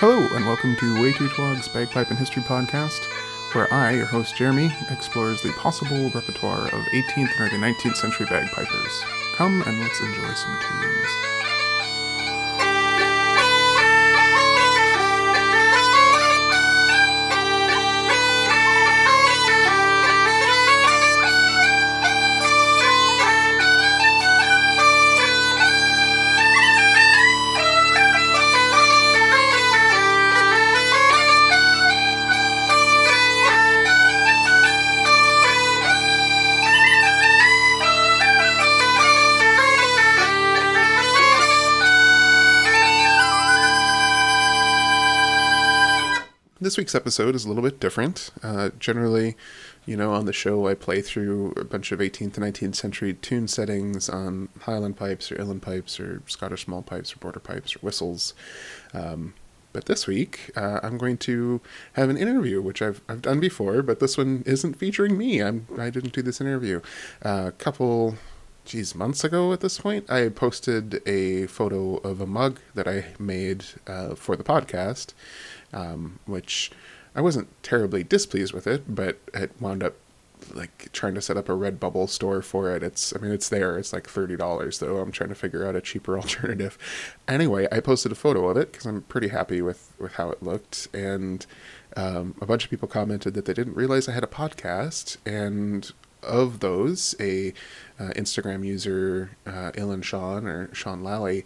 Hello, and welcome to Way Too Twog's Bagpipe and History podcast, where I, your host Jeremy, explores the possible repertoire of 18th and early 19th century bagpipers. Come and let's enjoy some tunes. Week's episode is a little bit different. Uh, generally, you know, on the show, I play through a bunch of 18th and 19th century tune settings on Highland pipes or Uilleann pipes or Scottish small pipes or border pipes or whistles. Um, but this week, uh, I'm going to have an interview, which I've, I've done before, but this one isn't featuring me. I'm, I didn't do this interview. Uh, a couple, geez, months ago at this point, I posted a photo of a mug that I made uh, for the podcast um, which I wasn't terribly displeased with it, but it wound up like trying to set up a Redbubble store for it. It's, I mean, it's there. It's like thirty dollars though. I'm trying to figure out a cheaper alternative. Anyway, I posted a photo of it because I'm pretty happy with with how it looked, and um, a bunch of people commented that they didn't realize I had a podcast, and of those, a uh, Instagram user, uh, Ilan Sean or Sean Lally,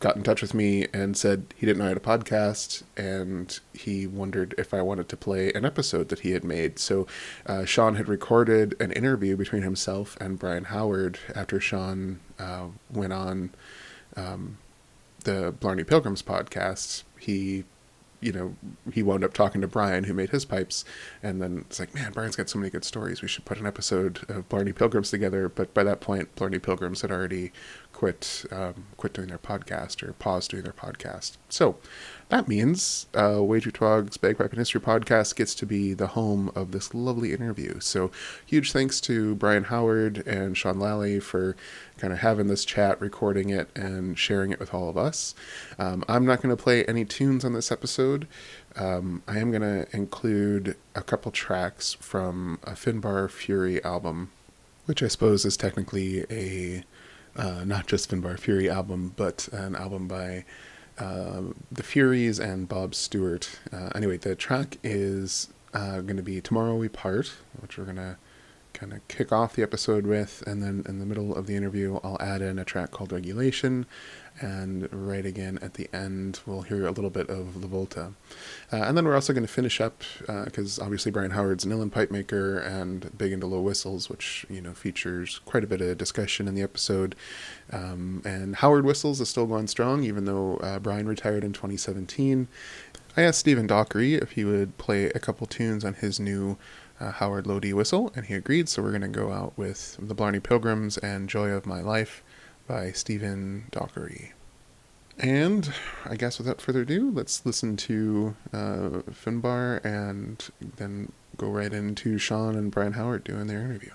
got in touch with me and said he didn't know I had a podcast and he wondered if I wanted to play an episode that he had made. So uh, Sean had recorded an interview between himself and Brian Howard after Sean uh, went on um, the Blarney Pilgrims podcast. He you know, he wound up talking to Brian, who made his pipes, and then it's like, man, Brian's got so many good stories. We should put an episode of Blarney Pilgrims together. But by that point, Blarney Pilgrims had already quit um, quit doing their podcast or pause doing their podcast. So that means uh, Too Twog's Bagpipe and History podcast gets to be the home of this lovely interview. So huge thanks to Brian Howard and Sean Lally for kind of having this chat, recording it, and sharing it with all of us. Um, I'm not going to play any tunes on this episode. Um, I am going to include a couple tracks from a Finbar Furey album, which I suppose is technically a uh, not just Finbar Furey album, but an album by uh, the Fureys and Bob Stewart. Uh, anyway, the track is uh, going to be Tomorrow We Part, which we're going to kind of kick off the episode with. And then in the middle of the interview, I'll add in a track called Regulation. And right again at the end, we'll hear a little bit of La Volta. Uh, and then we're also going to finish up, because uh, obviously Brian Howard's an Uilleann pipe maker and big into low whistles, which, you know, features quite a bit of discussion in the episode. Um, and Howard Whistles is still going strong, even though uh, Brian retired in 2017. I asked Stephen Dockery if he would play a couple tunes on his new uh, Howard Lodi whistle, and he agreed. So we're going to go out with the Blarney Pilgrims and Joy of My Life by Stephen Dockery. And I guess without further ado, let's listen to uh, Finbar and then go right into Sean and Brian Howard doing their interview.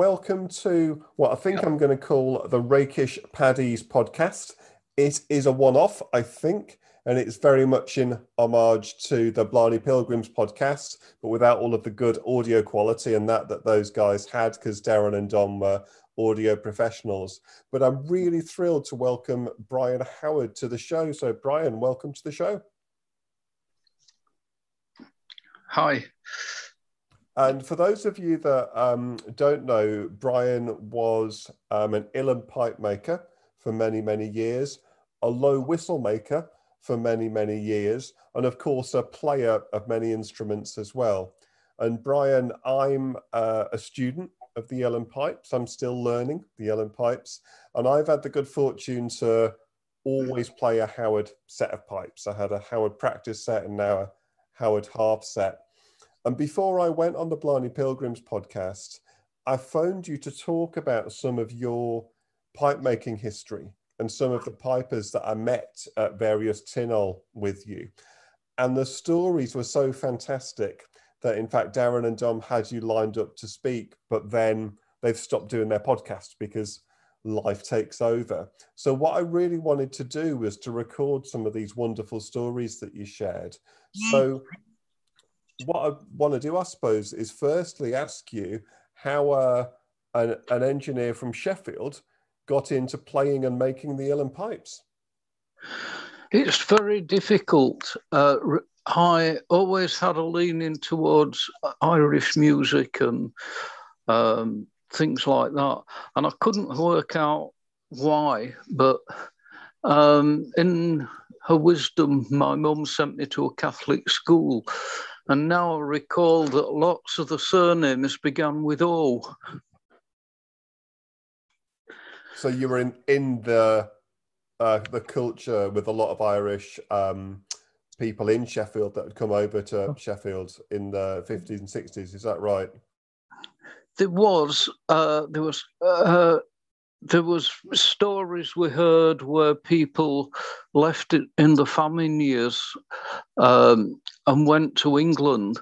Welcome to what I think I'm going to call the Rakish Paddies podcast. It is a one off, I think, and it's very much in homage to the Blarney Pilgrims podcast, but without all of the good audio quality and that that those guys had because Darren and Dom were audio professionals. But I'm really thrilled to welcome Brian Howard to the show. So, Brian, welcome to the show. Hi. And for those of you that um, don't know, Brian was um, an uilleann pipe maker for many, many years, a low whistle maker for many, many years, and of course, a player of many instruments as well. And Brian, I'm uh, a student of the uilleann pipes. I'm still learning the uilleann pipes, and I've had the good fortune to always play a Howard set of pipes. I had a Howard practice set and now a Howard half set. And before I went on the Blarney Pilgrims podcast, I phoned you to talk about some of your pipe making history and some of the pipers that I met at various Tionól with you. And the stories were so fantastic that, in fact, Darren and Dom had you lined up to speak, but then they've stopped doing their podcast because life takes over. So, what I really wanted to do was to record some of these wonderful stories that you shared. So, what I want to do, I suppose, is firstly ask you how uh, an, an engineer from Sheffield got into playing and making the uilleann pipes. It's very difficult. Uh, I always had a leaning towards Irish music and um, things like that, and I couldn't work out why. But um, in her wisdom, my mum sent me to a Catholic school, and now I recall that lots of the surnames began with O. So you were in in the uh, the culture with a lot of Irish um, people in Sheffield that had come over to Sheffield in the fifties and sixties. Is that right? There was uh, there was uh, there was stories we heard where people left it in the famine years um, and went to England,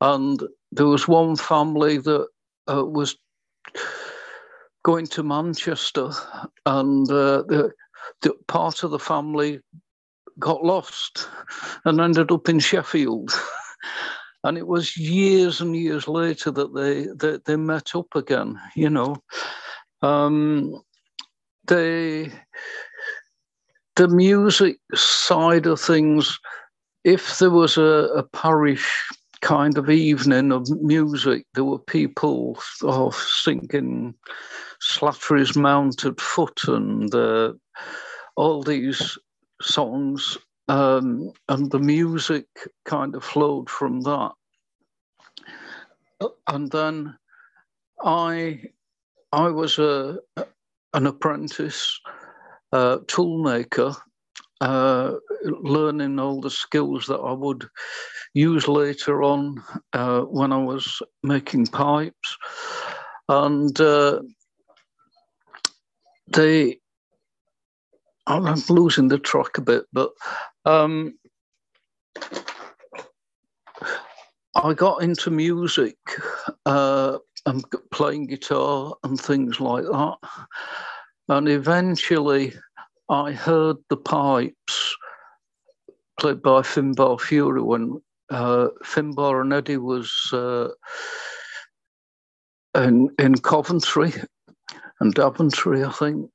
and there was one family that uh, was going to Manchester, and uh, the, the part of the family got lost and ended up in Sheffield. and it was years and years later that they that they met up again. You know, um, the the music side of things, if there was a, a parish kind of evening of music, there were people oh, singing Slattery's Mounted Foot and uh, all these songs, um, and the music kind of flowed from that. And then I I was a, an apprentice uh, toolmaker, uh, learning all the skills that I would use later on uh, when I was making pipes. And uh, they, I'm losing the track a bit, but um, I got into music uh, and playing guitar and things like that. And eventually I heard the pipes played by Finbar Furey when uh, Finbar and Eddie was uh, in, in Coventry and Daventry, I think.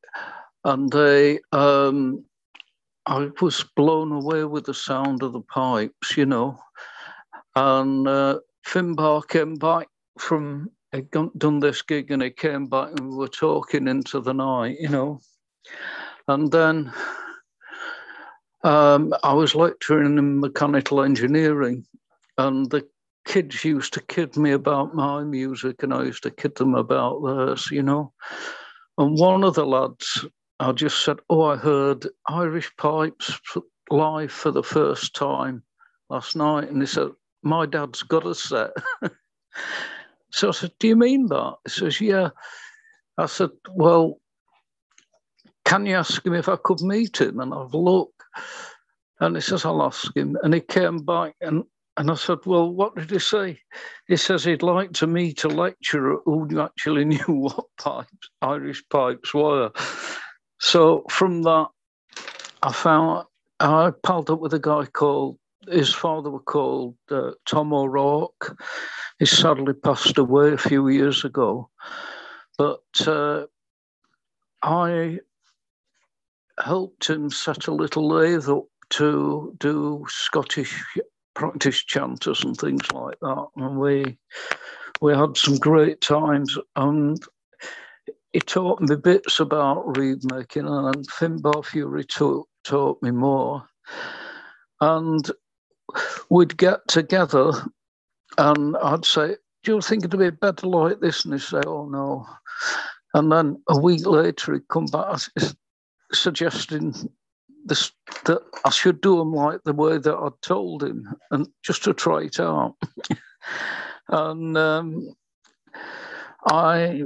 And they, um, I was blown away with the sound of the pipes, you know. And uh, Finbar came back from I'd done this gig and he came back and we were talking into the night, you know. And then um, I was lecturing in mechanical engineering, and the kids used to kid me about my music, and I used to kid them about theirs, you know. And one of the lads, I just said, Oh, I heard Irish pipes live for the first time last night. And he said, My dad's got a set. So I said, Do you mean that? He says, Yeah. I said, Well, can you ask him if I could meet him? And I've looked. And he says, I'll ask him. And he came back and and I said, Well, what did he say? He says he'd like to meet a lecturer who actually knew what pipes, Irish pipes were. So from that, I found I palled up with a guy called, his father was called uh, Tom O'Rourke. He sadly passed away a few years ago. But uh, I helped him set a little lathe up to do Scottish practice chanters and things like that. And we we had some great times. And he taught me bits about reed making, and Finbar Furey taught, taught me more. And we'd get together, and I'd say, Do you think it'd be better like this? And he'd say, Oh, no. And then a week later, he'd come back suggesting this, that I should do them like the way that I'd told him, and just to try it out. and um, I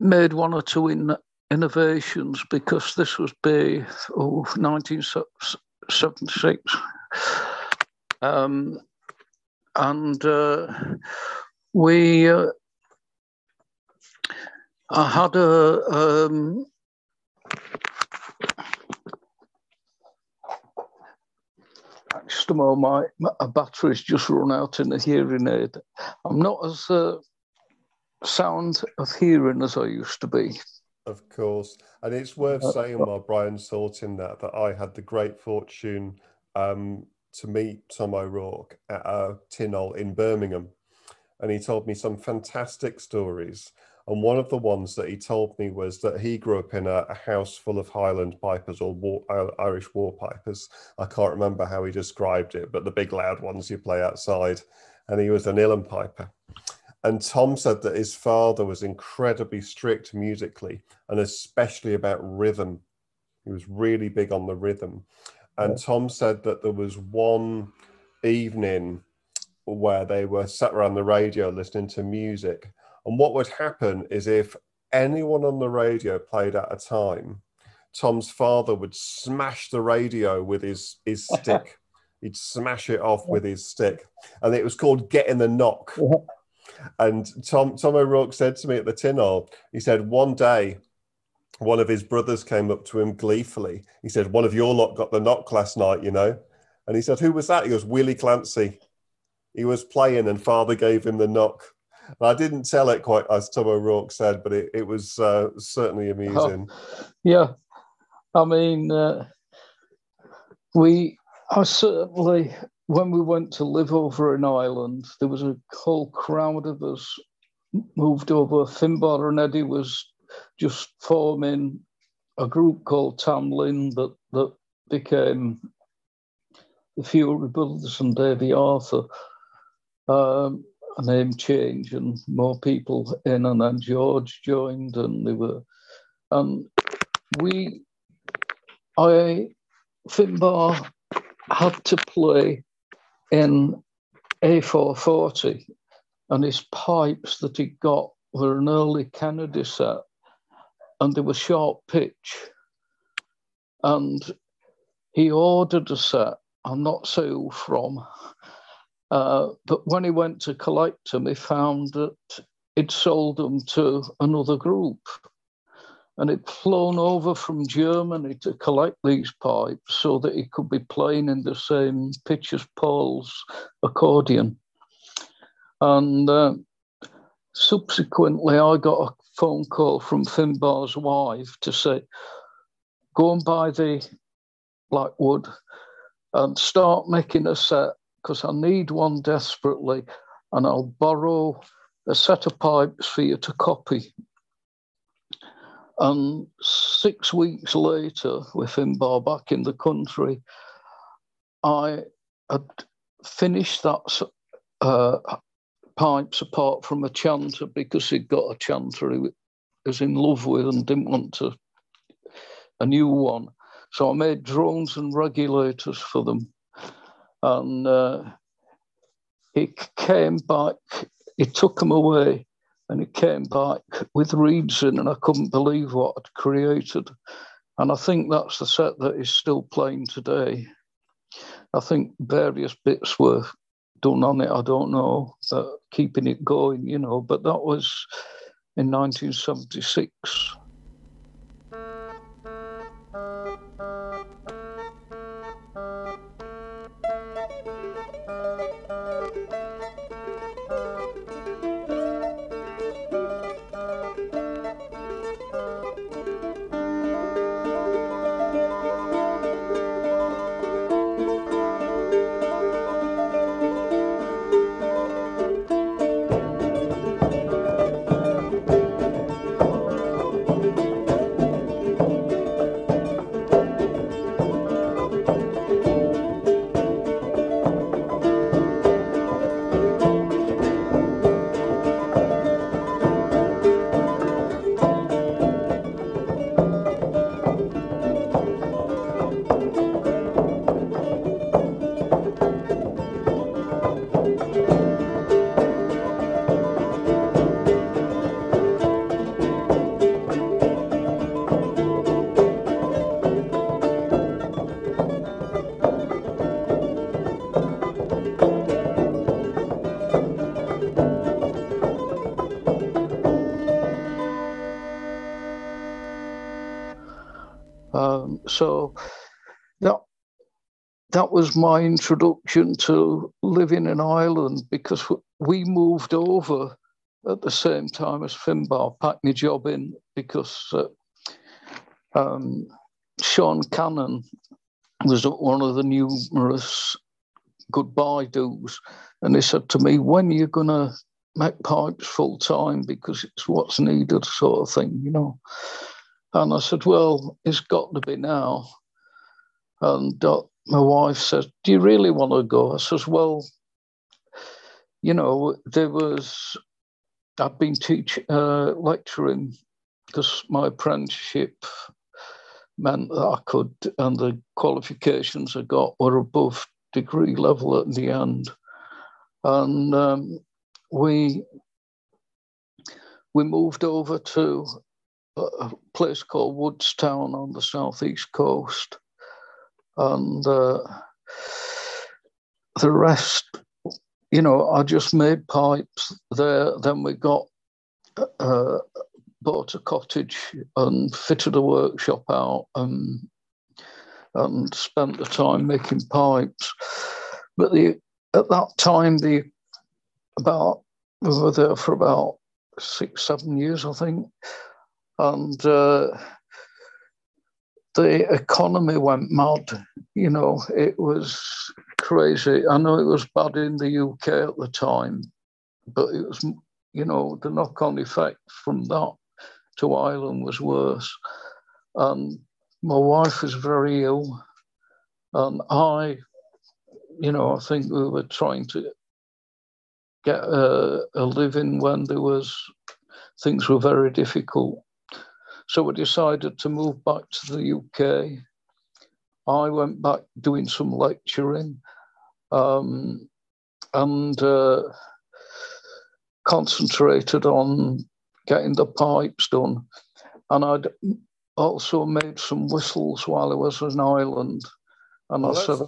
made one or two in, innovations because this was be oh, 1976. Um, and uh, we, uh, I had a, um, just a moment, my, my battery's just run out in the hearing aid. I'm not as uh, sound of hearing as I used to be. Of course. And it's worth uh, saying while Brian's sorting that, that I had the great fortune um, to meet Tom O'Rourke at a Tionól in Birmingham. And he told me some fantastic stories and one of the ones that he told me was that he grew up in a, a house full of Highland pipers or war, uh, Irish war pipers. I can't remember how he described it, but the big loud ones you play outside. And he was an uilleann piper. And Tom said that his father was incredibly strict musically and especially about rhythm. He was really big on the rhythm. And Tom said that there was one evening where they were sat around the radio listening to music and what would happen is if anyone on the radio played at a time, Tom's father would smash the radio with his, his stick. He'd smash it off with his stick. And it was called Getting the Knock. And Tom, Tom O'Rourke said to me at the Tionól, he said, one day, one of his brothers came up to him gleefully. He said, One of your lot got the knock last night, you know? And he said, Who was that? He goes, Willie Clancy. He was playing and father gave him the knock. I didn't tell it quite as Tom O'Rourke said, but it, it was uh, certainly amusing. Oh, yeah. I mean, uh, we, I certainly, when we went to live over in Ireland, there was a whole crowd of us moved over. Finbar and Eddie was just forming a group called Tamlin that, that became the Furey Brothers and Davey Arthur. Um, a name change and more people in, and then George joined, and they were, and we, I, Finbar had to play in A440, and his pipes that he got were an early Kennedy set, and they were short pitch, and he ordered a set. I'm not so from, uh, but when he went to collect them, he found that he'd sold them to another group. And he'd flown over from Germany to collect these pipes so that he could be playing in the same pitch as Paul's accordion. And uh, subsequently, I got a phone call from Finbar's wife to say, go and buy the Blackwood and start making a set because I need one desperately, and I'll borrow a set of pipes for you to copy. And six weeks later, with Finbar back in the country, I had finished that uh, pipes apart from a chanter because he'd got a chanter he was in love with and didn't want to a new one. So I made drones and regulators for them and uh, he came back. He took them away, and he came back with reeds in, and I couldn't believe what I'd created. And I think that's the set that is still playing today. I think various bits were done on it, I don't know. Uh, keeping it going, you know, but that was in 1976. So that that was my introduction to living in Ireland because we moved over at the same time as Finbar packed my job in because uh, um, Sean Cannon was one of the numerous goodbye do's. And he said to me, When are you going to make pipes full time? Because it's what's needed, sort of thing, you know. And I said, Well, it's got to be now. And uh, my wife said, Do you really want to go? I says, Well, you know, there was, I've been teaching, uh, lecturing because my apprenticeship meant that I could, and the qualifications I got were above degree level at the end. And um, we we moved over to a place called Woodstown on the southeast coast, and uh, the rest, you know, I just made pipes there. Then we got uh, bought a cottage and fitted a workshop out and and spent the time making pipes. But the at that time, the about we were there for about six, seven years, I think and uh, the economy went mad. You know, it was crazy. I know it was bad in the UK at the time, but it was, you know, the knock on effect from that to Ireland was worse. And my wife was very ill. And I, you know, I think we were trying to get a, a living when there was things were very difficult. So we decided to move back to the UK. I went back doing some lecturing um, and uh, concentrated on getting the pipes done. And I'd also made some whistles while I was in Ireland. And well, I said,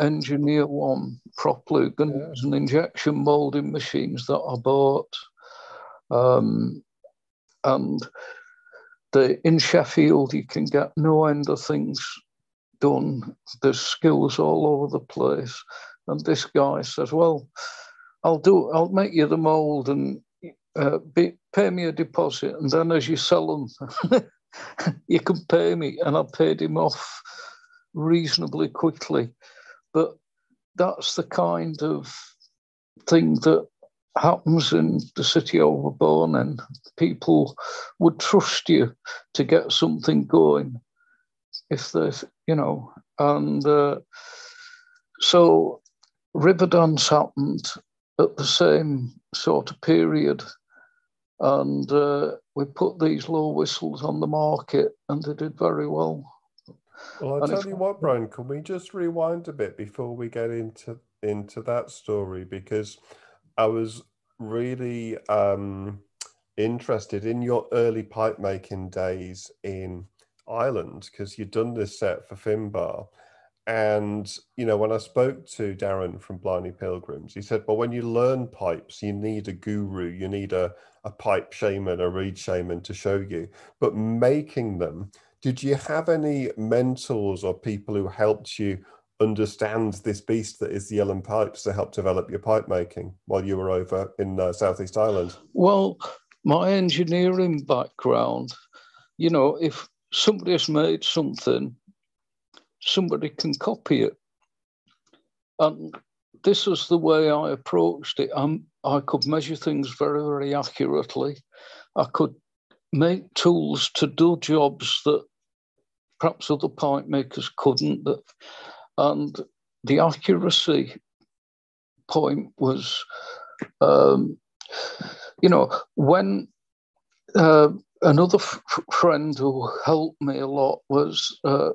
engineer one properly. And yeah. an injection molding machines that I bought. Um, and the, in Sheffield, you can get no end of things done. There's skills all over the place. And this guy says, Well, I'll do, I'll make you the mold and uh, be, pay me a deposit. And then as you sell them, you can pay me. And I paid him off reasonably quickly. But that's the kind of thing that happens in the city was born. People would trust you to get something going if there's, you know, and uh, so Riverdance happened at the same sort of period. And uh, we put these low whistles on the market and they did very well. Well, I'll and tell you what, Brian, can we just rewind a bit before we get into into that story? Because I was really um, interested in your early pipe making days in Ireland because you'd done this set for Finbar. and you know, when I spoke to Darren from Blarney Pilgrims, he said, "Well, when you learn pipes, you need a guru, you need a a pipe shaman, a reed shaman to show you. But making them, did you have any mentors or people who helped you understand this beast that is the Uilleann pipes to help develop your pipe making while you were over in uh, Southeast Ireland? Well, my engineering background, you know, if somebody has made something, somebody can copy it. And this was the way I approached it. I'm, I could measure things very, very accurately. I could make tools to do jobs that perhaps other pipe makers couldn't. That, and the accuracy point was, um, you know, when uh, another f- friend who helped me a lot was uh,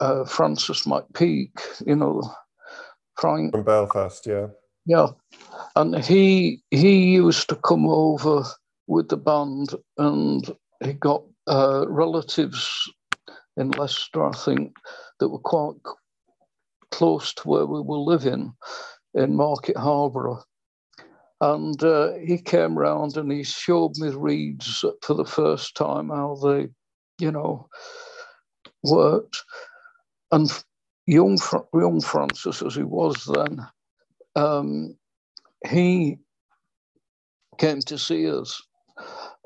uh, Francis McPeake, you know, Frank. From Belfast, yeah. Yeah. And he he used to come over with the band and he got uh, relatives in Leicester, I think, that were quite close to where we were living in Market Harborough. And uh, he came round and he showed me reeds for the first time how they, you know, worked. And young, young Francis, as he was then, um, he came to see us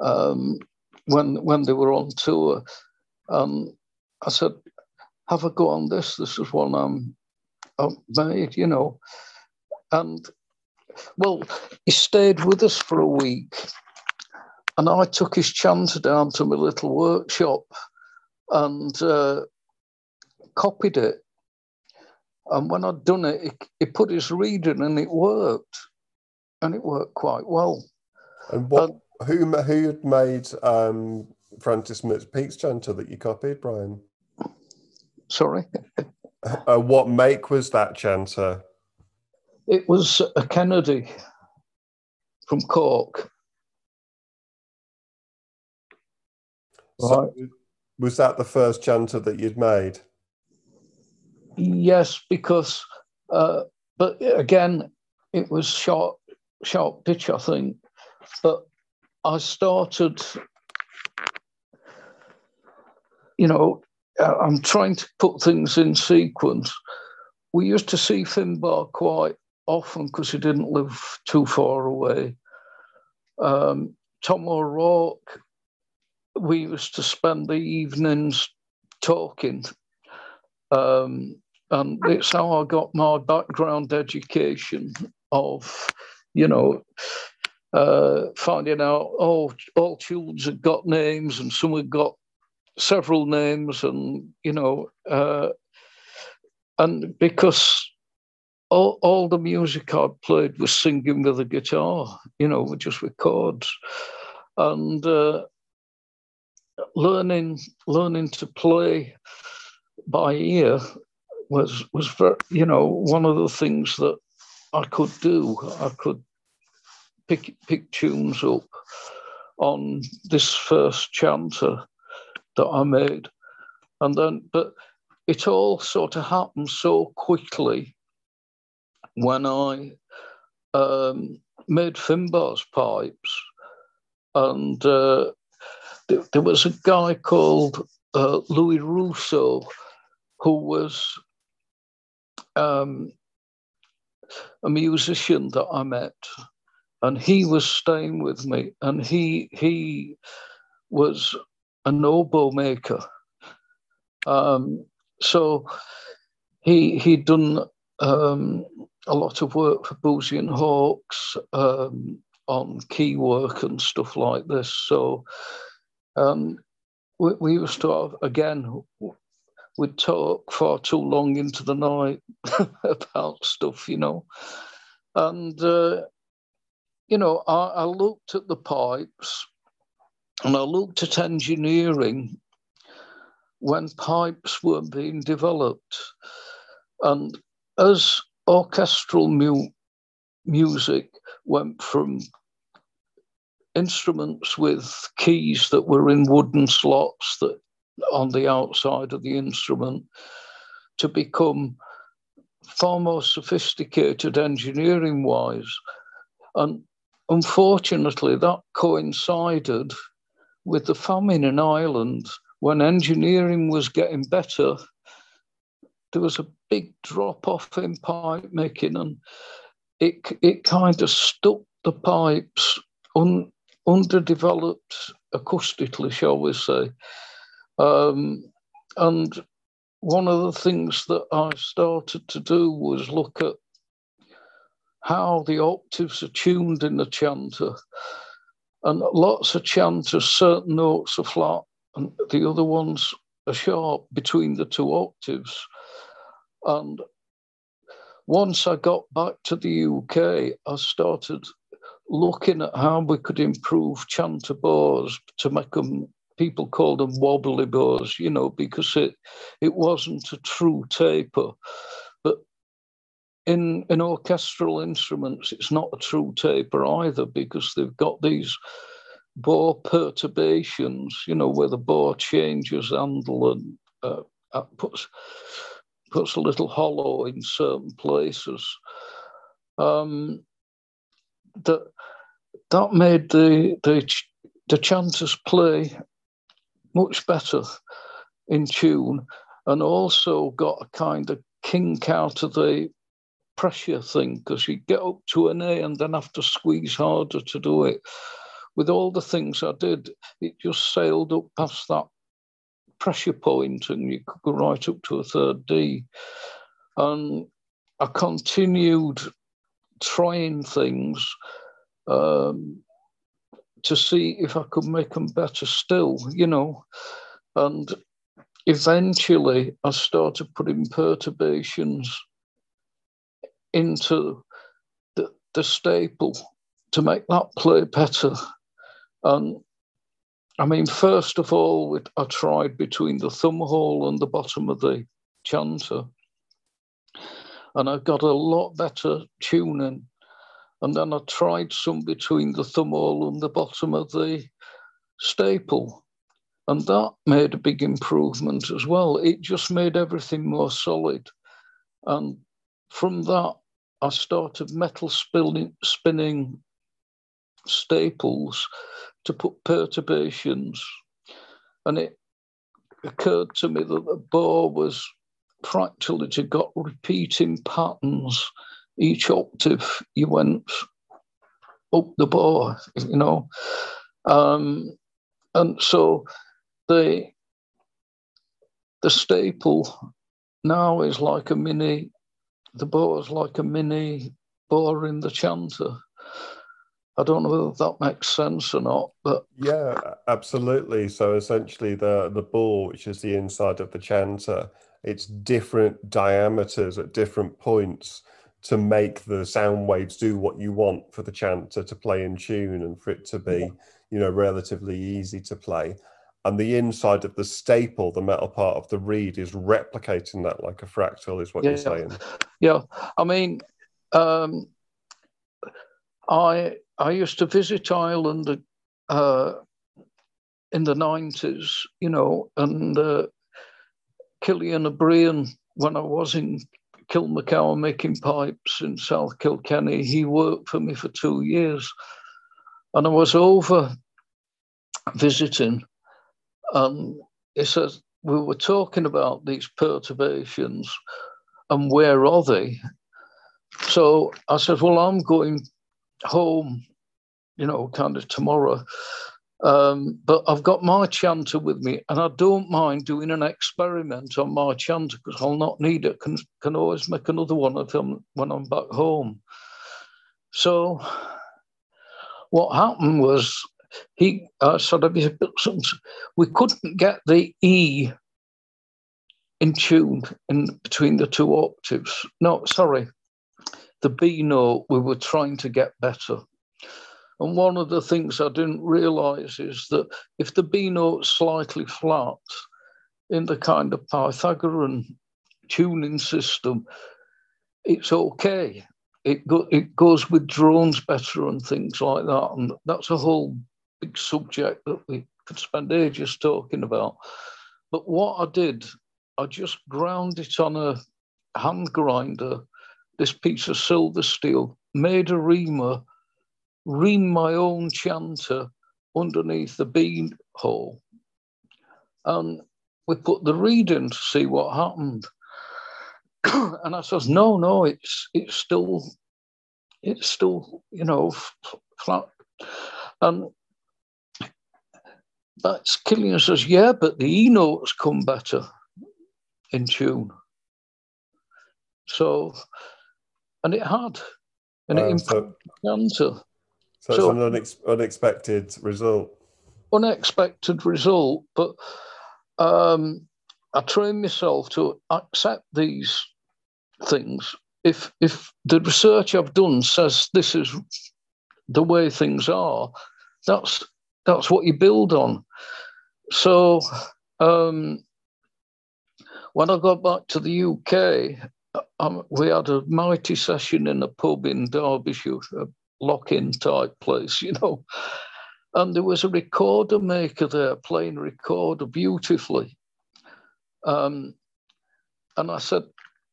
um, when when they were on tour. Um, I said, "Have a go on this. This is one I'm, I've made, you know." And well, he stayed with us for a week, and I took his chanter down to my little workshop and uh, copied it. And when I'd done it, he, he put his reed in, and it worked, and it worked quite well. And what? who who had made um, Francis McPeake's chanter that you copied, Brian? Sorry. uh, what make was that chanter? It was a Kennedy from Cork. So right. Was that the first chanter that you'd made? Yes, because, uh, but again, it was sharp, sharp pitch, I think. But I started, you know, I'm trying to put things in sequence. We used to see Finbar quite often because he didn't live too far away. Um, Tom O'Rourke, we used to spend the evenings talking. Um, and it's how I got my background education of, you know, uh, finding out, oh, all children have got names and some have got several names, and, you know, uh, and because all, all the music I'd played was singing with a guitar, you know, just with chords. And uh, learning learning to play by ear was was very, you know one of the things that I could do. I could pick pick tunes up on this first chanter that I made, and then but it all sort of happened so quickly when I um, made Finbar's pipes, and uh, there, there, was a guy called uh, Louis Russo who was um, a musician that I met, and he was staying with me, and he he was an oboe maker. Um, so he he'd done um, a lot of work for Boosey and Hawkes um, on key work and stuff like this. So um, we, we used to again, we'd talk far too long into the night about stuff, you know. And, uh, you know, I, I looked at the pipes and I looked at engineering when pipes were being developed. And as orchestral mu- music went from instruments with keys that were in wooden slots that on the outside of the instrument to become far more sophisticated engineering wise. And unfortunately, that coincided with the famine in Ireland when engineering was getting better. There was a big drop off in pipe making, and it, it kind of stuck the pipes un, underdeveloped acoustically, shall we say. Um, and one of the things that I started to do was look at how the octaves are tuned in the chanter. And lots of chanters, certain notes are flat, and the other ones are sharp between the two octaves. And once I got back to the UK, I started looking at how we could improve chanter bars to make them people called them wobbly bars, you know, because it it wasn't a true taper. In in orchestral instruments, it's not a true taper either because they've got these bore perturbations, you know, where the bore changes handle and uh, uh puts puts a little hollow in certain places. Um, that that made the the the chanters play much better in tune and also got a kind of kink out of the pressure thing because you get up to an A and then have to squeeze harder to do it. With all the things I did, it just sailed up past that pressure point and you could go right up to a third D. And I continued trying things um, to see if I could make them better still, you know. And eventually I started putting perturbations into the, the staple to make that play better. And I mean, first of all, I tried between the thumb hole and the bottom of the chanter. And I got a lot better tuning and then I tried some between the thumb hole and the bottom of the staple. And that made a big improvement as well. It just made everything more solid. And from that, I started metal spinning, spinning staples to put perturbations. And it occurred to me that the bar was practically to got repeating patterns each octave you went up the bar, you know. Um, and so the the staple now is like a mini, the bar is like a mini bar in the chanter. I don't know whether that makes sense or not, but yeah, absolutely. So essentially, the the bore, which is the inside of the chanter, it's different diameters at different points to make the sound waves do what you want for the chanter to play in tune and for it to be, yeah. you know, relatively easy to play. And the inside of the staple, the metal part of the reed, is replicating that like a fractal, is what yeah. you're saying. Yeah, I mean, um, I I used to visit Ireland uh, in the nineties, you know, and uh, Killian O'Brien when I was in Kilmacower making pipes in South Kilkenny. He worked for me for two years. And I was over visiting, and he says, We were talking about these perturbations and where are they? So I said, Well, I'm going home, you know, kind of tomorrow. Um, but I've got my chanter with me, and I don't mind doing an experiment on my chanter because I'll not need it. Can can always make another one of them when I'm back home. So, what happened was he uh, sort of we couldn't get the E in tune in between the two octaves. No, sorry, the B note we were trying to get better. And one of the things I didn't realize is that if the B note's slightly flat in the kind of Pythagorean tuning system, it's okay. It, go, it goes with drones better and things like that. And that's a whole big subject that we could spend ages talking about. But what I did I just ground it on a hand grinder, this piece of silver steel, made a reamer, reamed my own chanter underneath the bean hole. And we put the reed in to see what happened. and I says, no, no, it's it's still, it's still, you know, flat. And that's Killian says, yeah, but the E notes come better in tune. So, and it had, and it improved so, answer. So, so it's an unex- unexpected result. Unexpected result, but um, I train myself to accept these things. If if the research I've done says this is the way things are, that's that's what you build on. So um, when I got back to the UK, um, we had a mighty session in a pub in Derbyshire, a lock-in type place, you know. And there was a recorder maker there playing recorder beautifully. Um, and I said,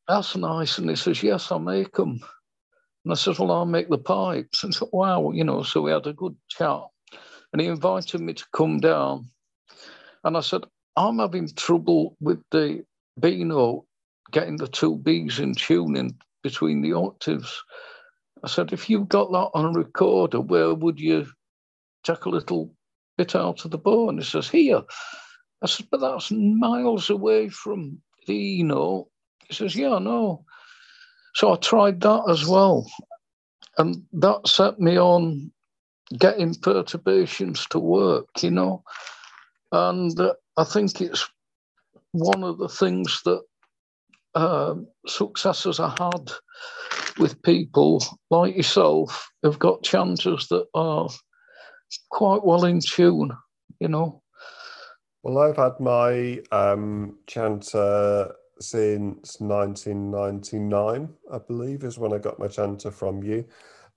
that's nice. And he says, yes, I'll make them. And I said, well, I'll make the pipes. And said, wow, you know, so we had a good chat. And he invited me to come down. And I said, I'm having trouble with the B note, getting the two Bs in tuning between the octaves. I said, if you've got that on a recorder, where would you take a little bit out of the bore? And he says, here. I said, but that's miles away from the E note. He says, yeah, know. So I tried that as well. And that set me on getting perturbations to work, you know. And uh, I think it's one of the things that uh, successes I had with people like yourself who've got chanters that are quite well in tune, you know. Well, I've had my um, chanter since 1999, I believe, is when I got my chanter from you.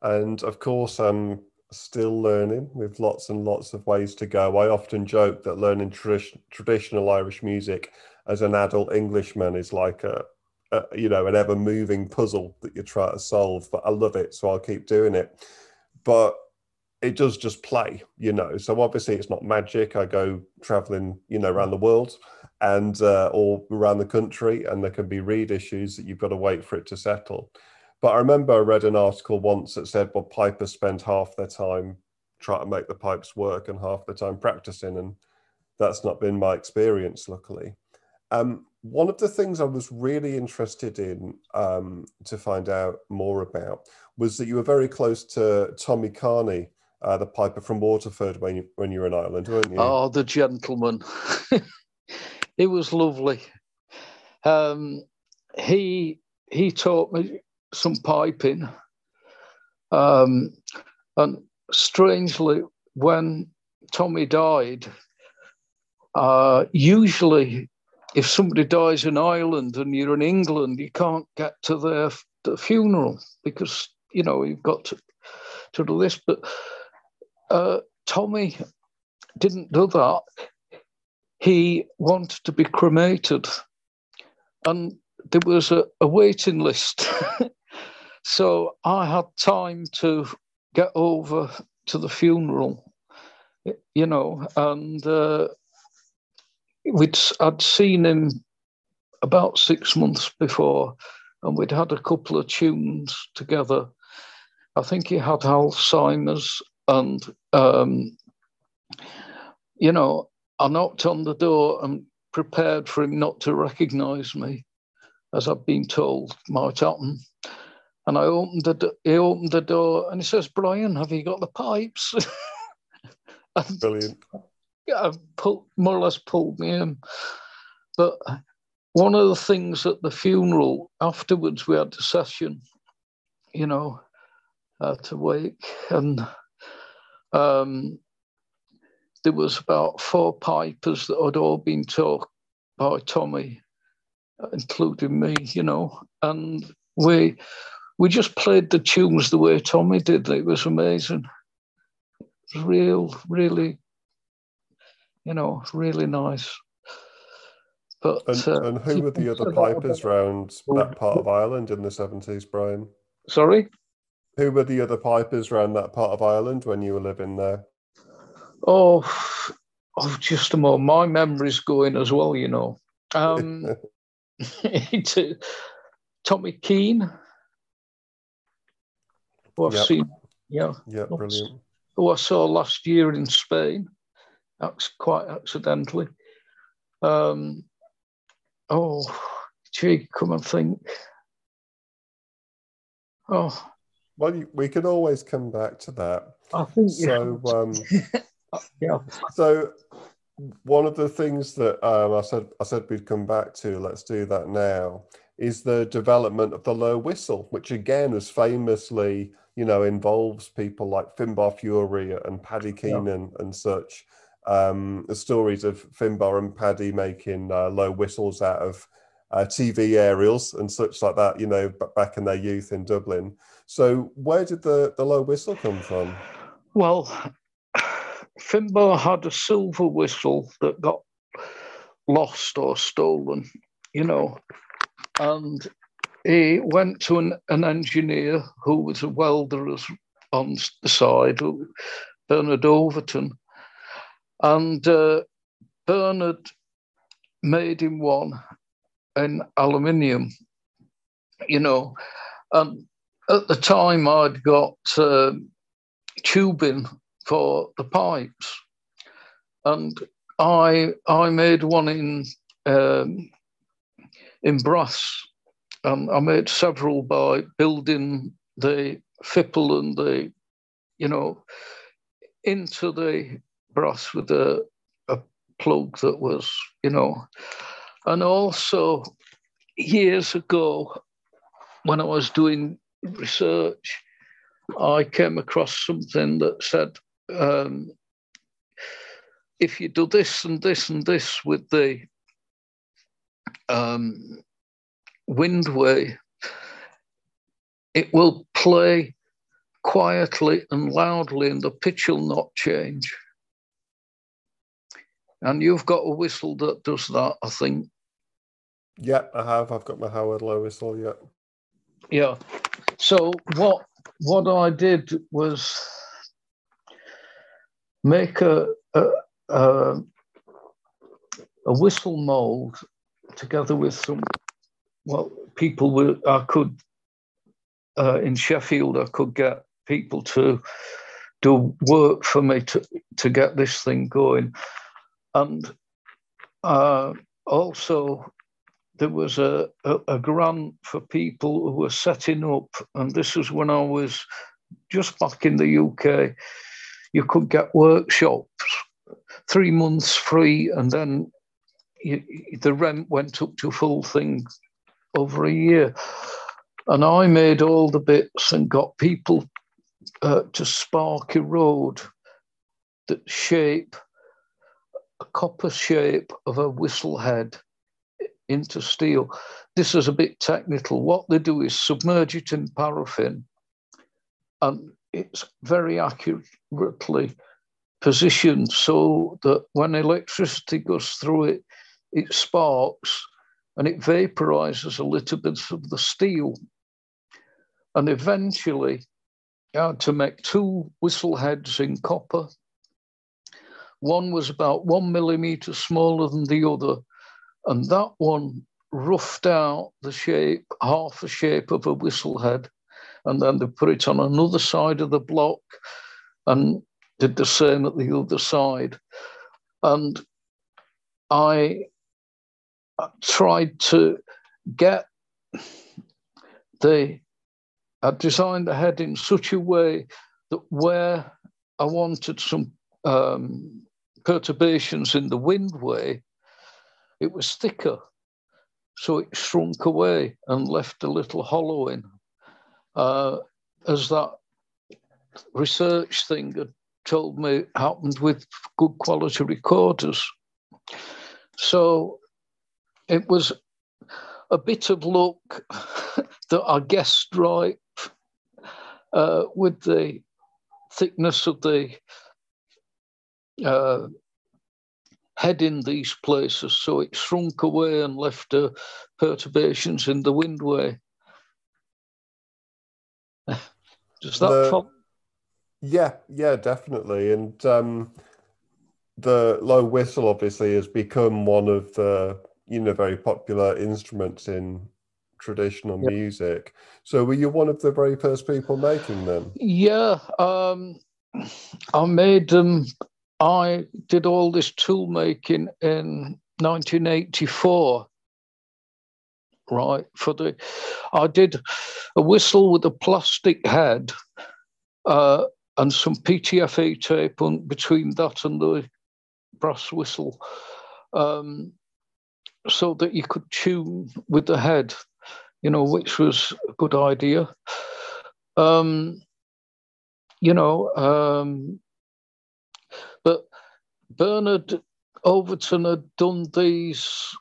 And of course, I'm still learning with lots and lots of ways to go. I often joke that learning tradi- traditional Irish music as an adult Englishman is like a, a, you know an ever moving puzzle that you try to solve. But I love it, so I'll keep doing it. But it does just play, you know. So obviously it's not magic. I go traveling, you know, around the world and uh, or around the country, and there can be reed issues that you've got to wait for it to settle. But I remember I read an article once that said, well, pipers spend half their time trying to make the pipes work and half the time practicing. And that's not been my experience, luckily. Um, one of the things I was really interested in um, to find out more about was that you were very close to Tommy Carney, uh, the piper from Waterford, when you when you were in Ireland, weren't you? Oh, the gentleman! it was lovely. Um, he he taught me some piping. Um, and strangely, when Tommy died, uh, usually if somebody dies in Ireland and you're in England, you can't get to their the funeral because you know you've got to, to do this. But uh, Tommy didn't do that. He wanted to be cremated, and there was a, a waiting list So I had time to get over to the funeral, you know, and uh, we'd I'd seen him about six months before, and we'd had a couple of tunes together. I think he had Alzheimer's, and um, you know, I knocked on the door and prepared for him not to recognise me, as I've been told might happen. And I opened the he opened the door and he says, "Brian, have you got the pipes?" Brilliant. Yeah, pulled, more or less pulled me in. But one of the things at the funeral afterwards, we had a session, you know, at a wake, and um, there was about four pipers that had all been taught by Tommy, including me, you know, and we we just played the tunes the way Tommy did. It was amazing. It was real, really, you know, really nice. But And, uh, and who were the other pipers round that part of Ireland in the 70s, Brian? sorry. Who were the other pipers round that part of Ireland when you were living there? Oh, oh, just a moment. My memory's going as well, you know. Um, uh, Tommy Keane. Who I've Yep. seen, yeah, yeah, brilliant. who I saw last year in Spain. That's quite accidentally. Um, oh, gee, come and think. Oh, Well, we can always come back to that. I think So, um, yeah. so one of the things that um, I said I said we'd come back to, let's do that now, is the development of the low whistle, which again is famously, you know, involves people like Finbar Furey and Paddy Keenan and such. Um, the stories of Finbar and Paddy making uh, low whistles out of uh, TV aerials and such like that, you know, back in their youth in Dublin. So, where did the, the low whistle come from? Well, Finbar had a silver whistle that got lost or stolen, you know, and he went to an, an engineer who was a welder on the side, Bernard Overton, and uh, Bernard made him one in aluminium, you know, and at the time I'd got. um tubing for the pipes, and I I made one in um, in brass, and I made several by building the fipple and the you know into the brass with a a plug that was you know, and also years ago when I was doing research. I came across something that said, um, if you do this and this and this with the um, windway, it will play quietly and loudly and the pitch will not change. And you've got a whistle that does that, I think. Yeah, I have. I've got my Howard low whistle. Yeah. Yeah. So what what I did was make a a, a, a whistle mold together with some well people were I could uh, in Sheffield I could get people to do work for me to to get this thing going and uh, also there was a, a, a grant for people who were setting up, and this was when I was just back in the UK. You could get workshops, three months free, and then you, the rent went up to full thing over a year. And I made all the bits and got people uh, to spark erode that shape a copper shape of a whistle head into steel. This is a bit technical. What they do is submerge it in paraffin, and it's very accurately positioned so that when electricity goes through it, it sparks and it vaporizes a little bit of the steel. And eventually, I had to make two whistle heads in copper. One was about one millimeter smaller than the other, and that one roughed out the shape, half the shape of a whistle head, and then they put it on another side of the block and did the same at the other side. And I tried to get the, I designed the head in such a way that where I wanted some um, perturbations in the windway, it was thicker. So it shrunk away and left a little hollow in. Uh, as that research thing had told me happened with good quality recorders. So it was a bit of luck that I guessed right uh, with the thickness of the uh, head in these places, so it shrunk away and left uh, perturbations in the windway. Does that the, follow? Yeah, yeah, definitely. And um, the low whistle obviously has become one of the you know very popular instruments in traditional yep. music. So were you one of the very first people making them? Yeah, um, I made them. I did all this tool making in 1984 right for the i did a whistle with a plastic head uh, and some PTFE tape on between that and the brass whistle um, so that you could tune with the head you know which was a good idea. Um, you know um, but bernard overton had done these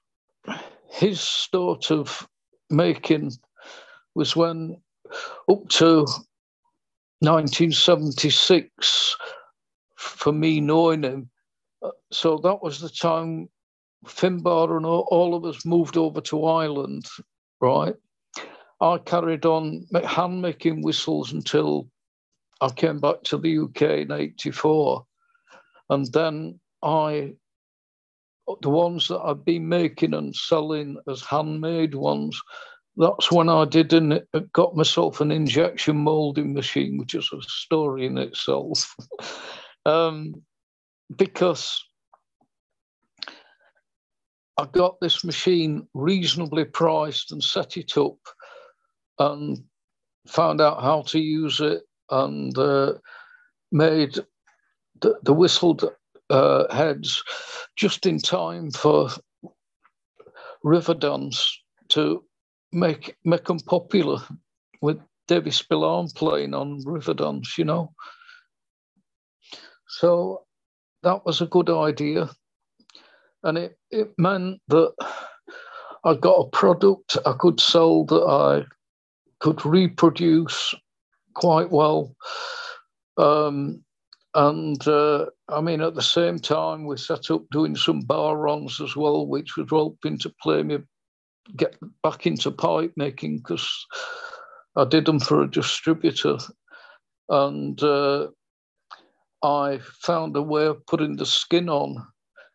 his sort of making was when up to 1976 for me knowing him uh, so that was the time finbar and all of us moved over to ireland right i carried on hand making whistles until i came back to the uk in 84 and then i the ones that I've been making and selling as handmade ones, that's when I did and got myself an injection molding machine, which is a story in itself. um, because I got this machine reasonably priced and set it up and found out how to use it and uh, made the, the whistled uh, heads just in time for Riverdance to make make them popular with Davy Spillane playing on Riverdance, you know. So that was a good idea. And it, it meant that I got a product I could sell that I could reproduce quite well. Um, and uh, I mean, at the same time, we set up doing some bodhráns as well, which was helping to play me get back into pipe making because I did them for a distributor. And uh, I found a way of putting the skin on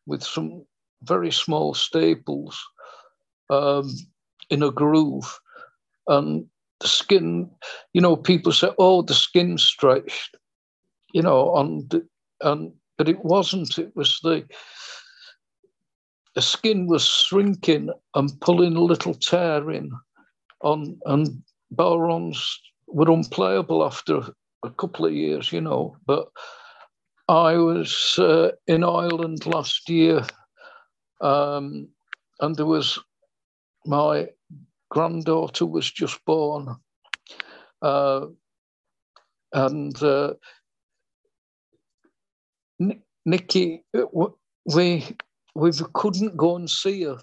with some very small staples um, in a groove. And the skin, you know, people say, oh, the skin's stretched you know, and and but it wasn't. It was the the skin was shrinking and pulling a little tear in, on and Bodhráns were unplayable after a couple of years, you know. But I was uh, in Ireland last year, um, and there was my granddaughter was just born, uh, and uh, Nikki, we we couldn't go and see her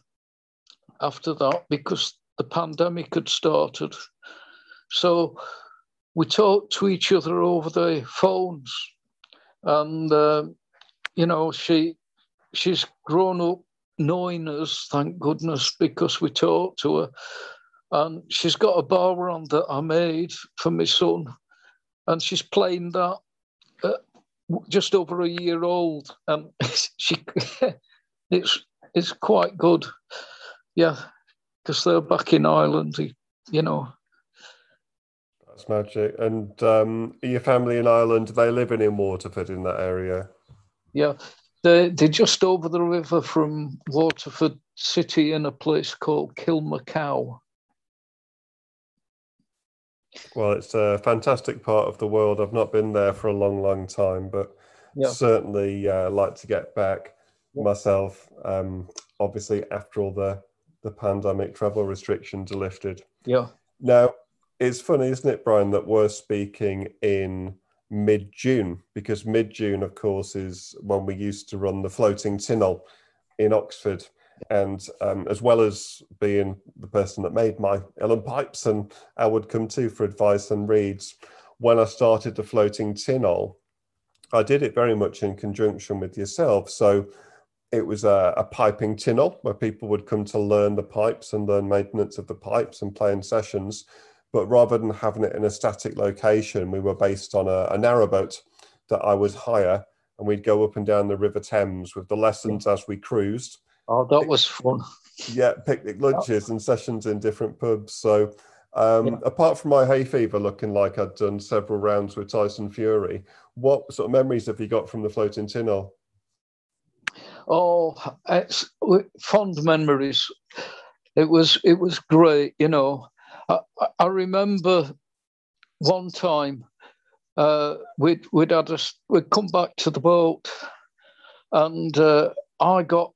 after that because the pandemic had started. So we talked to each other over the phones, and uh, you know she she's grown up knowing us, thank goodness, because we talked to her, and she's got a Bodhrán that I made for my son, and she's playing that just over a year old. Um, she, it's it's quite good, yeah, because they're back in Ireland, you know. That's magic. And um, your family in Ireland? They living in Waterford in that area. Yeah, they they're just over the river from Waterford City in a place called Kilmacow. Well, it's a fantastic part of the world. I've not been there for a long, long time, but yeah. certainly uh, like to get back yeah. myself. Um, obviously, after all the the pandemic travel restrictions are lifted. Yeah. Now, it's funny, isn't it, Brian, that we're speaking in mid June because mid June, of course, is when we used to run the floating Tionól in Oxford and um, as well as being the person that made my Uilleann pipes and I would come to for advice and reeds, when I started the floating Tionól, I did it very much in conjunction with yourself. So it was a, a, piping tionól where people would come to learn the pipes and learn maintenance of the pipes and play in sessions. But rather than having it in a static location, we were based on a, a narrowboat that I would hire, and we'd go up and down the River Thames with the lessons as we cruised. Oh, that was fun. Yeah, picnic lunches and sessions in different pubs. So, um, yeah. apart from my hay fever looking like I'd done several rounds with Tyson Fury, what sort of memories have you got from the floating Tionól? Oh, it's fond memories. It was it was great, you know. I, I remember one time uh, we'd we'd had a, we'd come back to the boat, and uh, I got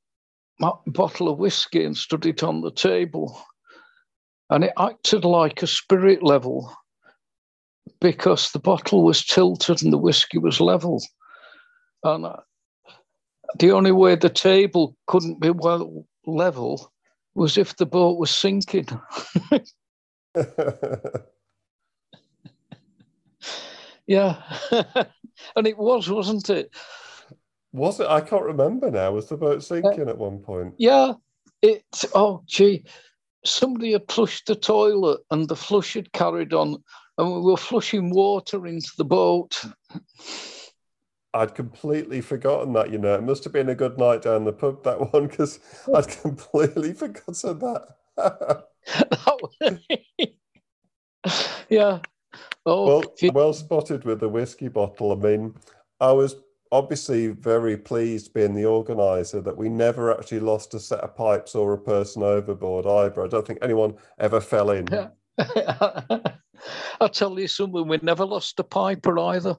my bottle of whiskey and stood it on the table, and it acted like a spirit level because the bottle was tilted and the whiskey was level, and uh, the only way the table couldn't be well level was if the boat was sinking. yeah, and it was, wasn't it? Was it? I can't remember now. Was the boat sinking uh, at one point? Yeah. It. Oh, gee. Somebody had flushed the toilet, and the flush had carried on, and we were flushing water into the boat. I'd completely forgotten that. You know, it must have been a good night down the pub that one because I'd completely forgotten that. yeah. Oh, well, well spotted with the whiskey bottle. I mean, I was obviously very pleased being the organizer that we never actually lost a set of pipes or a person overboard either. I don't think anyone ever fell in. I'll tell you something, we never lost a piper either.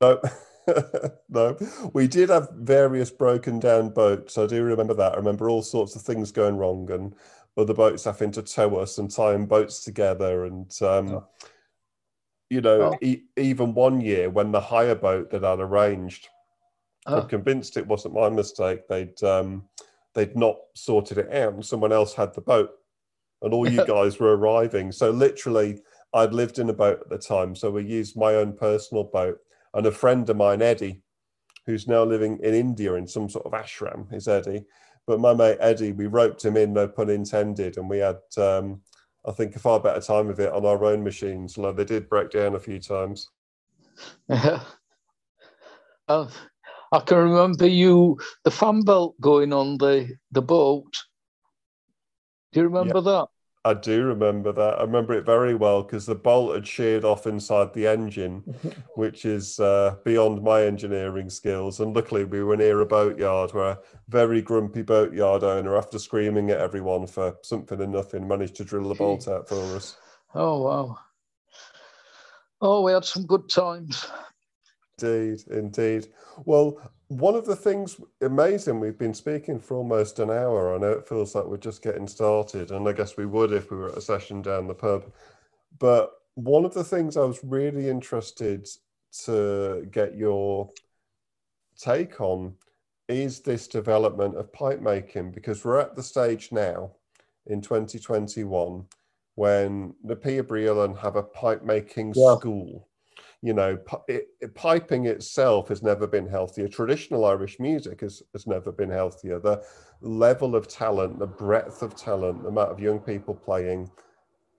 No. no, we did have various broken down boats. I do remember that. I remember all sorts of things going wrong and other boats having to tow us and tying boats together. And, um, oh. you know, oh. e- even one year when the hire boat that I'd arranged, oh. I'm convinced it wasn't my mistake. They'd, um, they'd not sorted it out and someone else had the boat and all you guys were arriving. So literally, I'd lived in a boat at the time. So we used my own personal boat and a friend of mine, Eddie, who's now living in India in some sort of ashram, is Eddie. But my mate Eddie, we roped him in, no pun intended, and we had, um, I think, a far better time of it on our own machines. Although they did break down a few times. Yeah. Uh, I can remember you, the fan belt going on the the boat. Do you remember yeah. that? I do remember that. I remember it very well because the bolt had sheared off inside the engine, which is uh, beyond my engineering skills. And luckily, we were near a boatyard where a very grumpy boatyard owner, after screaming at everyone for something and nothing, managed to drill the bolt out for us. Oh, wow. Oh, we had some good times. Indeed, indeed. Well, one of the things amazing, we've been speaking for almost an hour. I know it feels like we're just getting started, and I guess we would if we were at a session down the pub. But one of the things I was really interested to get your take on is this development of pipe making because we're at the stage now in 2021 when the Píobairí have a pipe making yeah. school you know, it, piping itself has never been healthier. Traditional Irish music has, has never been healthier. The level of talent, the breadth of talent, the amount of young people playing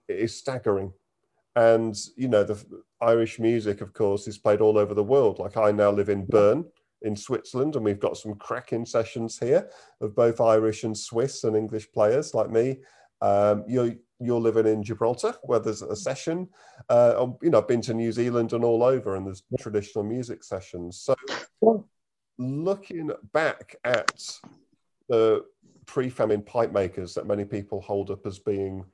is staggering. And, you know, the Irish music, of course, is played all over the world. Like I now live in Bern in Switzerland, and we've got some cracking sessions here of both Irish and Swiss and English players like me. Um, you you're living in Gibraltar, where there's a session. Uh, um, you know, I've been to New Zealand and all over, and there's traditional music sessions. So, looking back at the pre-famine pipe makers that many people hold up as being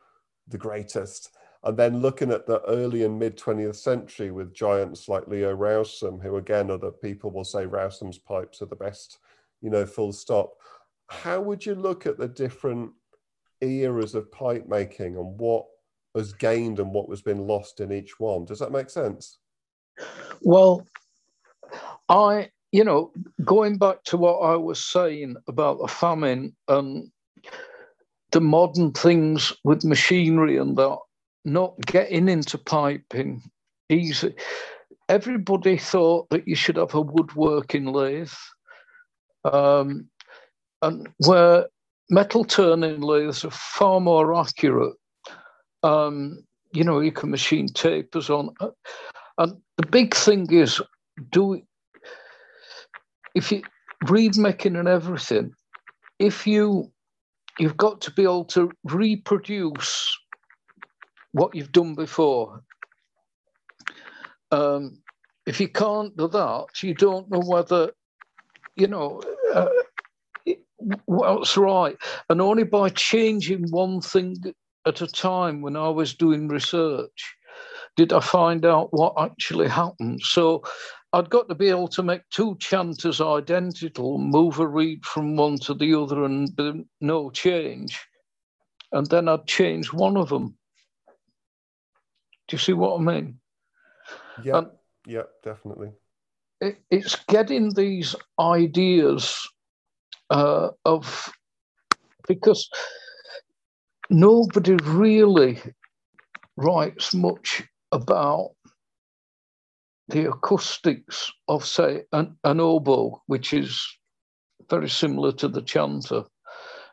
the greatest, and then looking at the early and mid 20th century with giants like Leo Rowsome, who again other people will say Rowsome's pipes are the best, you know, full stop. How would you look at the different eras of pipe making and what was gained and what was been lost in each one. Does that make sense? Well, I, you know, going back to what I was saying about the famine and the modern things with machinery and that, not getting into piping easy. Everybody thought that you should have a woodworking lathe. Um, and where metal turning lathes are far more accurate. Um, you know, you can machine tapers on, and the big thing is, do if you reed making and everything, if you you've got to be able to reproduce what you've done before. Um, if you can't do that, you don't know whether, you know, uh, what's right. And only by changing one thing at a time when I was doing research did I find out what actually happened. So I'd got to be able to make two chanters identical, move a reed from one to the other and no change. And then I'd change one of them. Do you see what I mean? Yeah, yeah, definitely. It, it's getting these ideas uh, of because nobody really writes much about the acoustics of, say, an, an oboe, which is very similar to the chanter.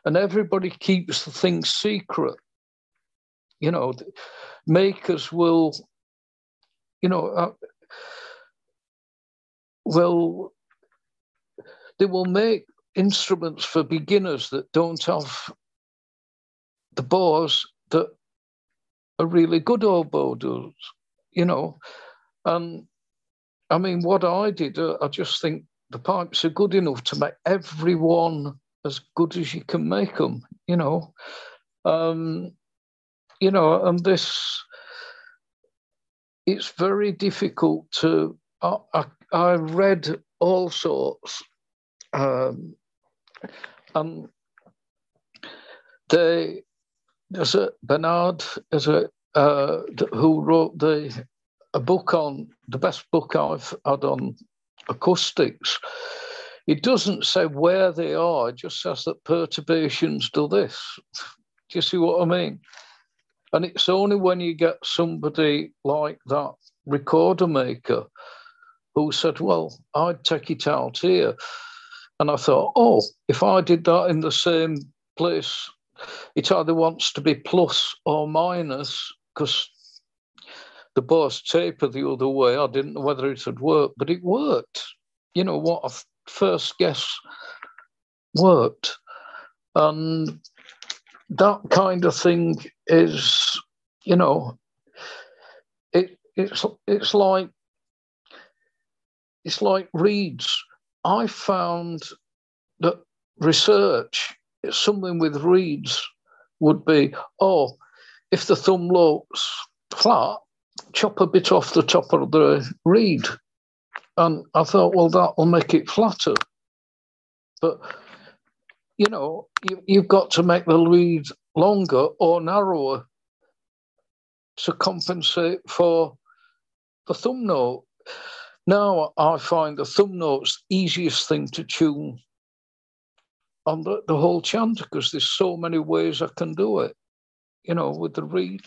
And everybody keeps the thing secret. You know, makers will, you know, uh, will, they will make instruments for beginners that don't have the bores that a really good oboe does, you know. And I mean, what I did, uh, I just think the pipes are good enough to make everyone as good as you can make them, you know. Um, you know, and this, it's very difficult to, I, I, I read all sorts, um, and they, there's a Bernard, there's a, uh, who wrote the a book on the best book I've had on acoustics. It doesn't say where they are, it just says that perturbations do this. Do you see what I mean? And it's only when you get somebody like that recorder maker who said, Well, I'd take it out here. And I thought, oh, if I did that in the same place, it either wants to be plus or minus, because the bore's taper the other way. I didn't know whether it would work, but it worked. You know what? A first guess worked, and that kind of thing is, you know, it it's it's like it's like reeds. I found that research, something with reeds, would be oh, if the thumb looks flat, chop a bit off the top of the reed. And I thought, well, that will make it flatter. But, you know, you, you've got to make the reed longer or narrower to compensate for the thumb note. Now I find the thumb note's easiest thing to tune on the, the whole chant because there's so many ways I can do it, you know, with the reed.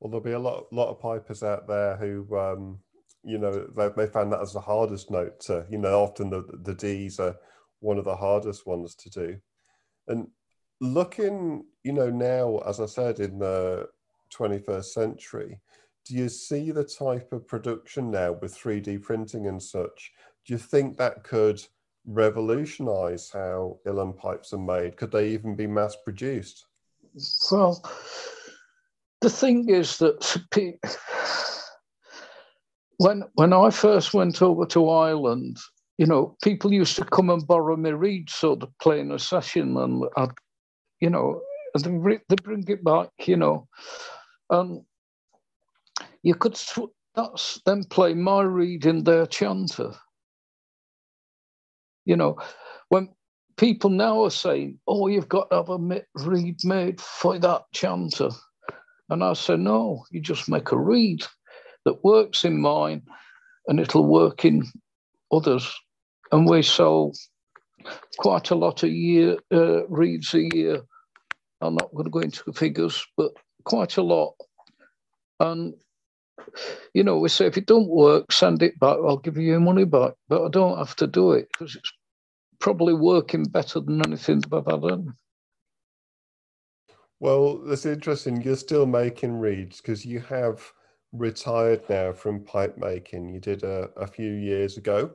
Well, there'll be a lot, lot of pipers out there who, um, you know, they, they found that as the hardest note to, you know, often the, the D's are one of the hardest ones to do. And looking, you know, now, as I said, in the 21st century, do you see the type of production now with 3D printing and such? Do you think that could revolutionize how uilleann pipes are made? Could they even be mass produced? Well, the thing is that when when I first went over to Ireland, you know, people used to come and borrow me reeds sort of play in a session, and I'd, you know, they bring it back, you know, and you could that's them play my reed in their chanter. You know, when people now are saying, "Oh, you've got to have a reed made for that chanter," And I say, no, you just make a reed that works in mine and it'll work in others. And we sell quite a lot a year, uh, reeds a year. I'm not going to go into the figures, but quite a lot. And, you know, we say, if it don't work, send it back. I'll give you your money back. But I don't have to do it because it's probably working better than anything that I've done. Well, that's interesting. You're still making reeds because you have retired now from pipe making. You did a, a few years ago,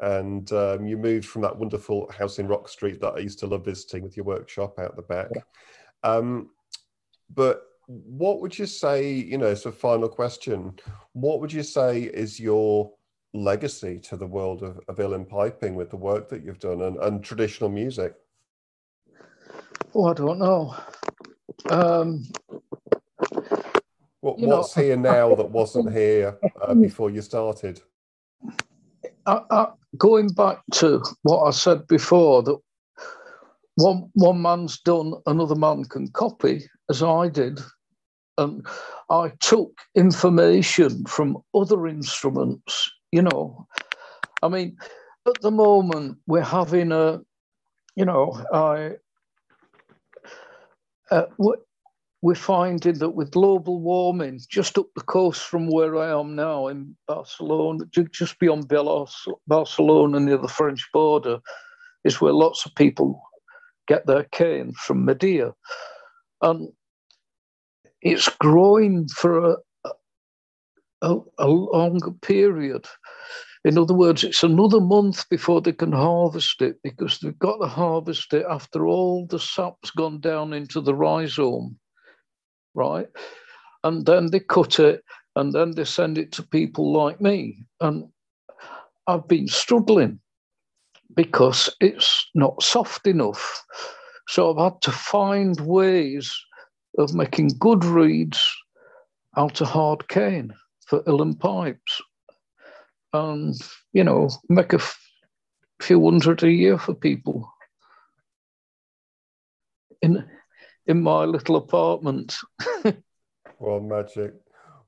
and um, you moved from that wonderful house in Rock Street that I used to love visiting with your workshop out the back. Um, but what would you say? You know, so final question: What would you say is your legacy to the world of, of uilleann piping with the work that you've done and, and traditional music? Oh, I don't know. Um, what, what's know, here now that wasn't here uh, before you started? I, I, going back to what I said before, that one one man's done, another man can copy, as I did, and I took information from other instruments you know, I mean, at the moment we're having a, you know, I, uh, we're finding that with global warming, just up the coast from where I am now in Barcelona, just beyond Barcelona near the French border, is where lots of people get their cane from Medea. And it's growing for a, a, a longer period. In other words, it's another month before they can harvest it because they've got to harvest it after all the sap's gone down into the rhizome, right? And then they cut it and then they send it to people like me. And I've been struggling because it's not soft enough. So I've had to find ways of making good reeds out of hard cane for uilleann pipes and, you know, make a f- few hundred a year for people in in my little apartment. well, magic.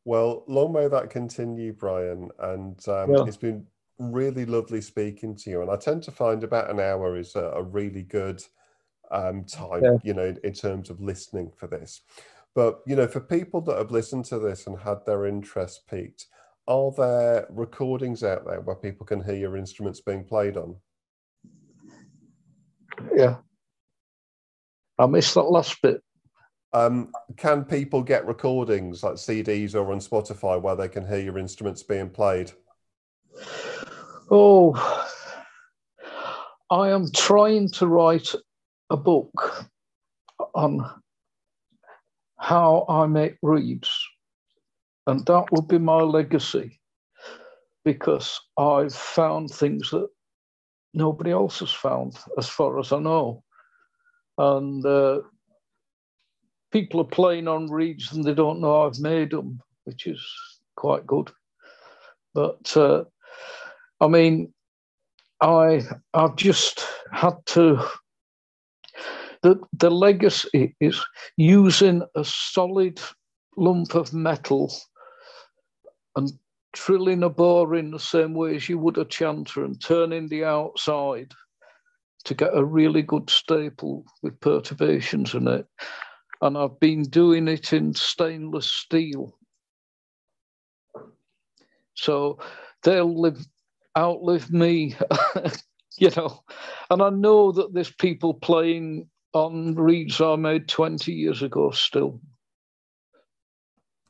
Well, long may that continue, Brian. And um, yeah. it's been really lovely speaking to you. And I tend to find about an hour is a, a really good um, time, yeah. you know, in, terms of listening for this. But you know, for people that have listened to this and had their interest piqued, are there recordings out there where people can hear your instruments being played on? Yeah. I missed that last bit. Um, can people get recordings like CDs or on Spotify where they can hear your instruments being played? Oh, I am trying to write a book on how I make reeds. And that will be my legacy because I've found things that nobody else has found, as far as I know. And uh, people are playing on reeds and they don't know I've made them, which is quite good. But uh, I mean, I I've just had to the, the legacy is using a solid lump of metal and drilling a bore in the same way as you would a chanter and turning the outside to get a really good staple with perturbations in it. And I've been doing it in stainless steel. So they'll live outlive me, you know. And I know that there's people playing on reeds I made 20 years ago still.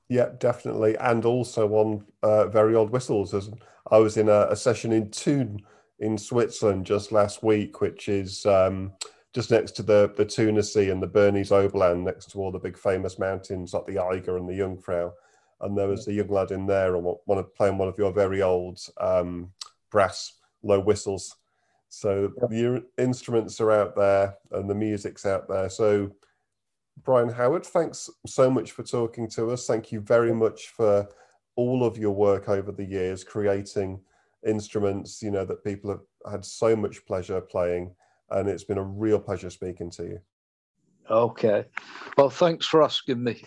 Yeah, definitely. And also on uh, very old whistles. As I was in a, a, session in Thun in Switzerland just last week, which is um, just next to the, the Thunersee and the Bernese Oberland, next to all the big famous mountains like the Eiger and the Jungfrau. And there was a young lad in there and one of, playing one of your very old um, brass low whistles so yep. the instruments are out there and the music's out there. So, Brian Howard, thanks so much for talking to us. Thank you very much for all of your work over the years creating instruments, you know, that people have had so much pleasure playing. And it's been a real pleasure speaking to you. Okay. Well, thanks for asking me.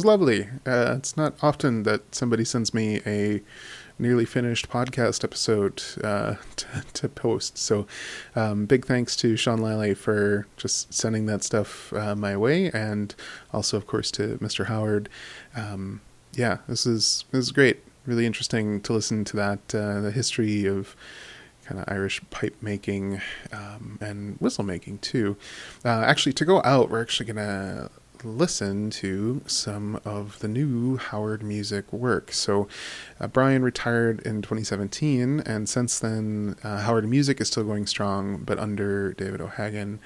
Was lovely. Uh, it's not often that somebody sends me a nearly finished podcast episode uh, to, to, post. So, um, big thanks to Sean Lally for just sending that stuff uh, my way, and also, of course, to Mr. Howard. Um, yeah, this is this is great. Really interesting to listen to that uh, the history of kind of Irish pipe making um, and whistle making too. Uh, actually, to go out, we're actually gonna listen to some of the new Howard music work. So, uh, Brian retired in 2017, and since then, uh, Howard Music is still going strong, but under David O'Hagan,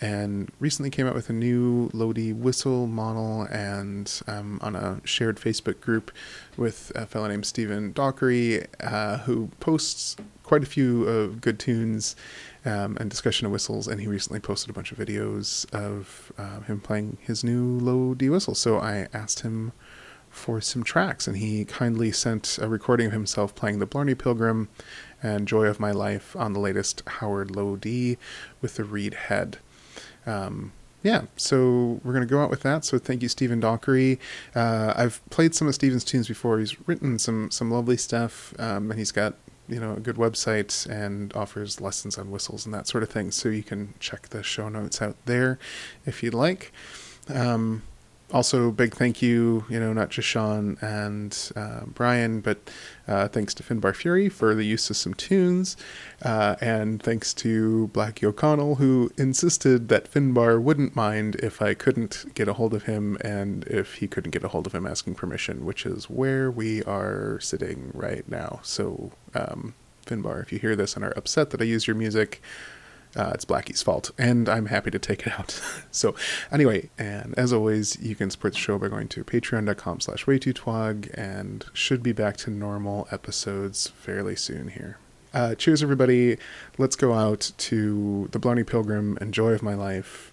and recently came out with a new low D whistle model and um, on a shared Facebook group with a fellow named Stephen Dockery, uh, who posts quite a few good tunes um, and discussion of whistles. And he recently posted a bunch of videos of uh, him playing his new low D whistle. So I asked him for some tracks, and he kindly sent a recording of himself playing the Blarney Pilgrim and Joy of My Life on the latest Howard Low D with the reed head. Um, yeah, so we're going to go out with that. So thank you, Stephen Dockery. Uh, I've played some of Stephen's tunes before. He's written some some lovely stuff, um, and he's got you know a good website and offers lessons on whistles and that sort of thing. So you can check the show notes out there if you'd like. Um, also, big thank you, you know, not just Sean and uh, Brian, but uh, thanks to Finbar Furey for the use of some tunes, uh, and thanks to Blackie O'Connell, who insisted that Finbar wouldn't mind if I couldn't get a hold of him and if he couldn't get a hold of him asking permission, which is where we are sitting right now. So, um, Finbar, if you hear this and are upset that I use your music, uh, it's Blackie's fault, and I'm happy to take it out. so, anyway, and as always, you can support the show by going to patreon.com slash waytotwag, and should be back to normal episodes fairly soon here. Uh, cheers, everybody. Let's go out to the Blarney Pilgrim and Joy of My Life